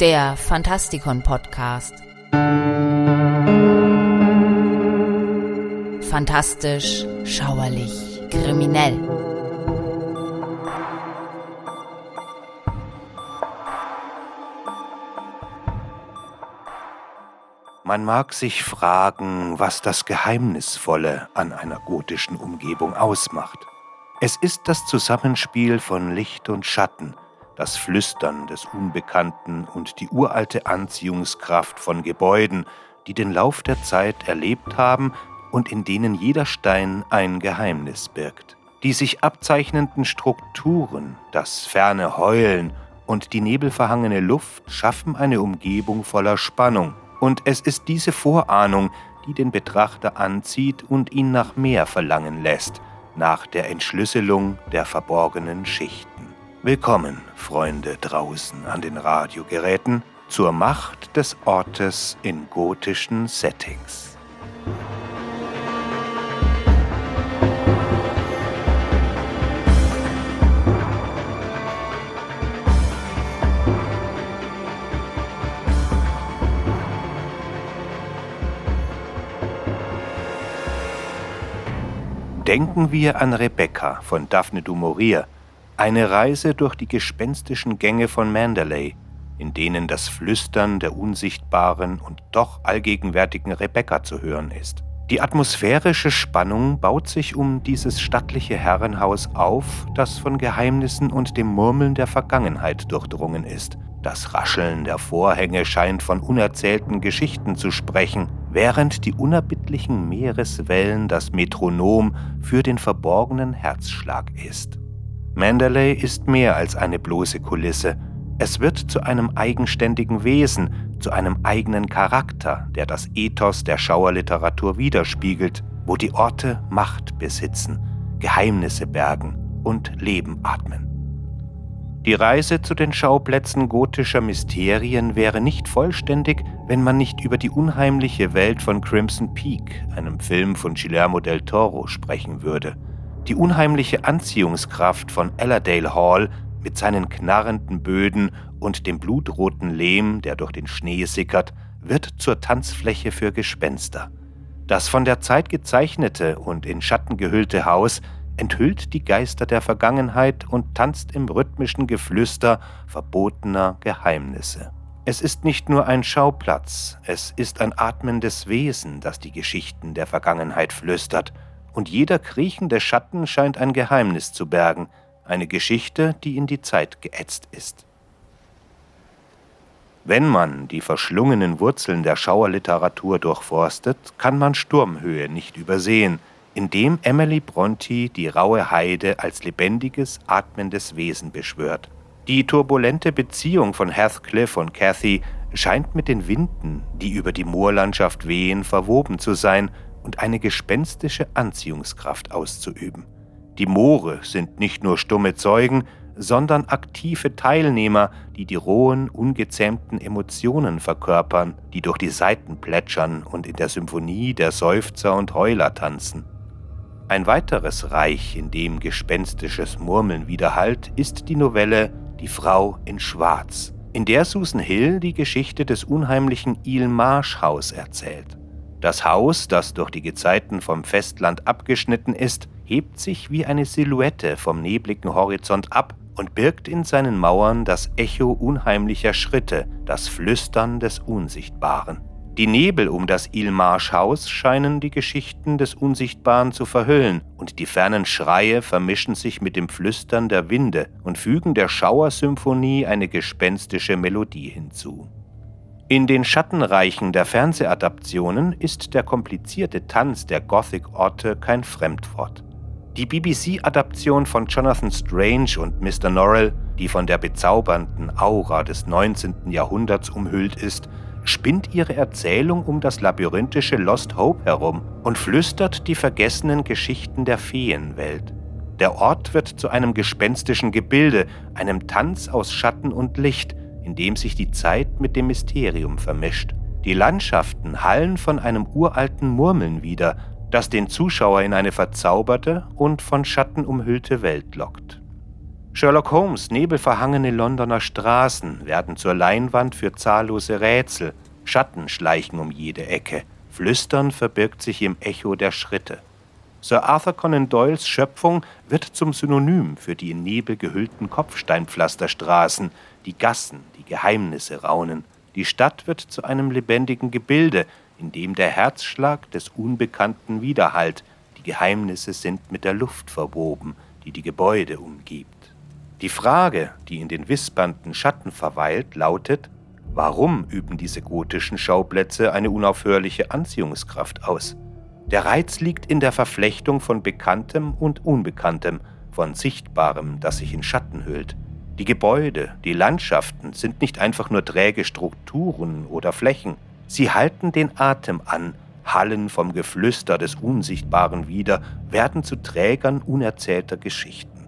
der Fantastikon Podcast. Fantastisch, schauerlich, kriminell. Man mag sich fragen, was das Geheimnisvolle an einer gotischen Umgebung ausmacht. Es ist das Zusammenspiel von Licht und Schatten, das Flüstern des Unbekannten und die uralte Anziehungskraft von Gebäuden, die den Lauf der Zeit erlebt haben und in denen jeder Stein ein Geheimnis birgt. Die sich abzeichnenden Strukturen, das ferne Heulen und die nebelverhangene Luft schaffen eine Umgebung voller Spannung, und es ist diese Vorahnung, die den Betrachter anzieht und ihn nach mehr verlangen lässt, nach der Entschlüsselung der verborgenen Schichten. Willkommen, Freunde draußen an den Radiogeräten, zur Macht des Ortes in gotischen Settings. Denken wir an Rebecca von Daphne du Maurier, eine Reise durch die gespenstischen Gänge von Mandalay, in denen das Flüstern der unsichtbaren und doch allgegenwärtigen Rebecca zu hören ist. Die atmosphärische Spannung baut sich um dieses stattliche Herrenhaus auf, das von Geheimnissen und dem Murmeln der Vergangenheit durchdrungen ist. Das Rascheln der Vorhänge scheint von unerzählten Geschichten zu sprechen, während die unerbittlichen Meereswellen das Metronom für den verborgenen Herzschlag ist. Mandalay ist mehr als eine bloße Kulisse. Es wird zu einem eigenständigen Wesen, zu einem eigenen Charakter, der das Ethos der Schauerliteratur widerspiegelt, wo die Orte Macht besitzen, Geheimnisse bergen und Leben atmen. Die Reise zu den Schauplätzen gotischer Mysterien wäre nicht vollständig, wenn man nicht über die unheimliche Welt von Crimson Peak, einem Film von Guillermo del Toro, sprechen würde. Die unheimliche Anziehungskraft von Allerdale Hall mit seinen knarrenden Böden und dem blutroten Lehm, der durch den Schnee sickert, wird zur Tanzfläche für Gespenster. Das von der Zeit gezeichnete und in Schatten gehüllte Haus enthüllt die Geister der Vergangenheit und tanzt im rhythmischen Geflüster verbotener Geheimnisse. Es ist nicht nur ein Schauplatz, es ist ein atmendes Wesen, das die Geschichten der Vergangenheit flüstert und jeder kriechende Schatten scheint ein Geheimnis zu bergen, eine Geschichte, die in die Zeit geätzt ist. Wenn man die verschlungenen Wurzeln der Schauerliteratur durchforstet, kann man Sturmhöhe nicht übersehen, indem Emily Brontë die raue Heide als lebendiges, atmendes Wesen beschwört. Die turbulente Beziehung von Heathcliff und Cathy scheint mit den Winden, die über die Moorlandschaft wehen, verwoben zu sein und eine gespenstische Anziehungskraft auszuüben. Die Moore sind nicht nur stumme Zeugen, sondern aktive Teilnehmer, die die rohen, ungezähmten Emotionen verkörpern, die durch die Saiten plätschern und in der Symphonie der Seufzer und Heuler tanzen. Ein weiteres Reich, in dem gespenstisches Murmeln widerhallt, ist die Novelle Die Frau in Schwarz, in der Susan Hill die Geschichte des unheimlichen Il Marsh Haus erzählt. Das Haus, das durch die Gezeiten vom Festland abgeschnitten ist, hebt sich wie eine Silhouette vom nebligen Horizont ab und birgt in seinen Mauern das Echo unheimlicher Schritte, das Flüstern des Unsichtbaren. Die Nebel um das Ilmarsch-Haus scheinen die Geschichten des Unsichtbaren zu verhüllen, und die fernen Schreie vermischen sich mit dem Flüstern der Winde und fügen der Schauersymphonie eine gespenstische Melodie hinzu. In den Schattenreichen der Fernsehadaptionen ist der komplizierte Tanz der Gothic-Orte kein Fremdwort. Die BBC-Adaption von Jonathan Strange und Mr. Norrell, die von der bezaubernden Aura des 19. Jahrhunderts umhüllt ist, spinnt ihre Erzählung um das labyrinthische Lost Hope herum und flüstert die vergessenen Geschichten der Feenwelt. Der Ort wird zu einem gespenstischen Gebilde, einem Tanz aus Schatten und Licht, in dem sich die Zeit mit dem Mysterium vermischt. Die Landschaften hallen von einem uralten Murmeln wieder, das den Zuschauer in eine verzauberte und von Schatten umhüllte Welt lockt. Sherlock Holmes nebelverhangene Londoner Straßen werden zur Leinwand für zahllose Rätsel, Schatten schleichen um jede Ecke, Flüstern verbirgt sich im Echo der Schritte. Sir Arthur Conan Doyles Schöpfung wird zum Synonym für die in Nebel gehüllten Kopfsteinpflasterstraßen, die Gassen, die Geheimnisse raunen. Die Stadt wird zu einem lebendigen Gebilde, in dem der Herzschlag des Unbekannten widerhallt. Die Geheimnisse sind mit der Luft verwoben, die die Gebäude umgibt. Die Frage, die in den wispernden Schatten verweilt, lautet, warum üben diese gotischen Schauplätze eine unaufhörliche Anziehungskraft aus? Der Reiz liegt in der Verflechtung von Bekanntem und Unbekanntem, von Sichtbarem, das sich in Schatten hüllt. Die Gebäude, die Landschaften sind nicht einfach nur träge Strukturen oder Flächen, sie halten den Atem an, hallen vom Geflüster des Unsichtbaren wieder, werden zu Trägern unerzählter Geschichten.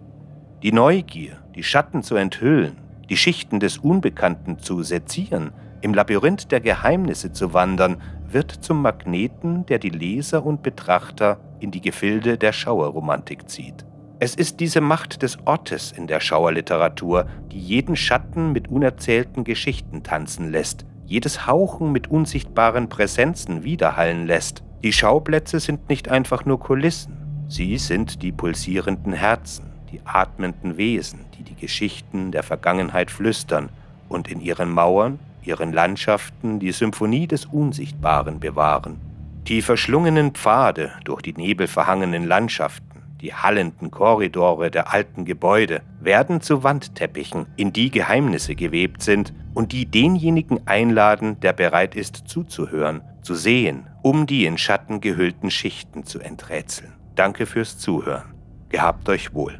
Die Neugier, die Schatten zu enthüllen, die Schichten des Unbekannten zu sezieren, im Labyrinth der Geheimnisse zu wandern, wird zum Magneten, der die Leser und Betrachter in die Gefilde der Schauerromantik zieht. Es ist diese Macht des Ortes in der Schauerliteratur, die jeden Schatten mit unerzählten Geschichten tanzen lässt, jedes Hauchen mit unsichtbaren Präsenzen widerhallen lässt. Die Schauplätze sind nicht einfach nur Kulissen, sie sind die pulsierenden Herzen, die atmenden Wesen, die die Geschichten der Vergangenheit flüstern und in ihren Mauern ihren Landschaften die Symphonie des Unsichtbaren bewahren. Die verschlungenen Pfade durch die nebelverhangenen Landschaften, die hallenden Korridore der alten Gebäude werden zu Wandteppichen, in die Geheimnisse gewebt sind und die denjenigen einladen, der bereit ist zuzuhören, zu sehen, um die in Schatten gehüllten Schichten zu enträtseln. Danke fürs Zuhören. Gehabt euch wohl.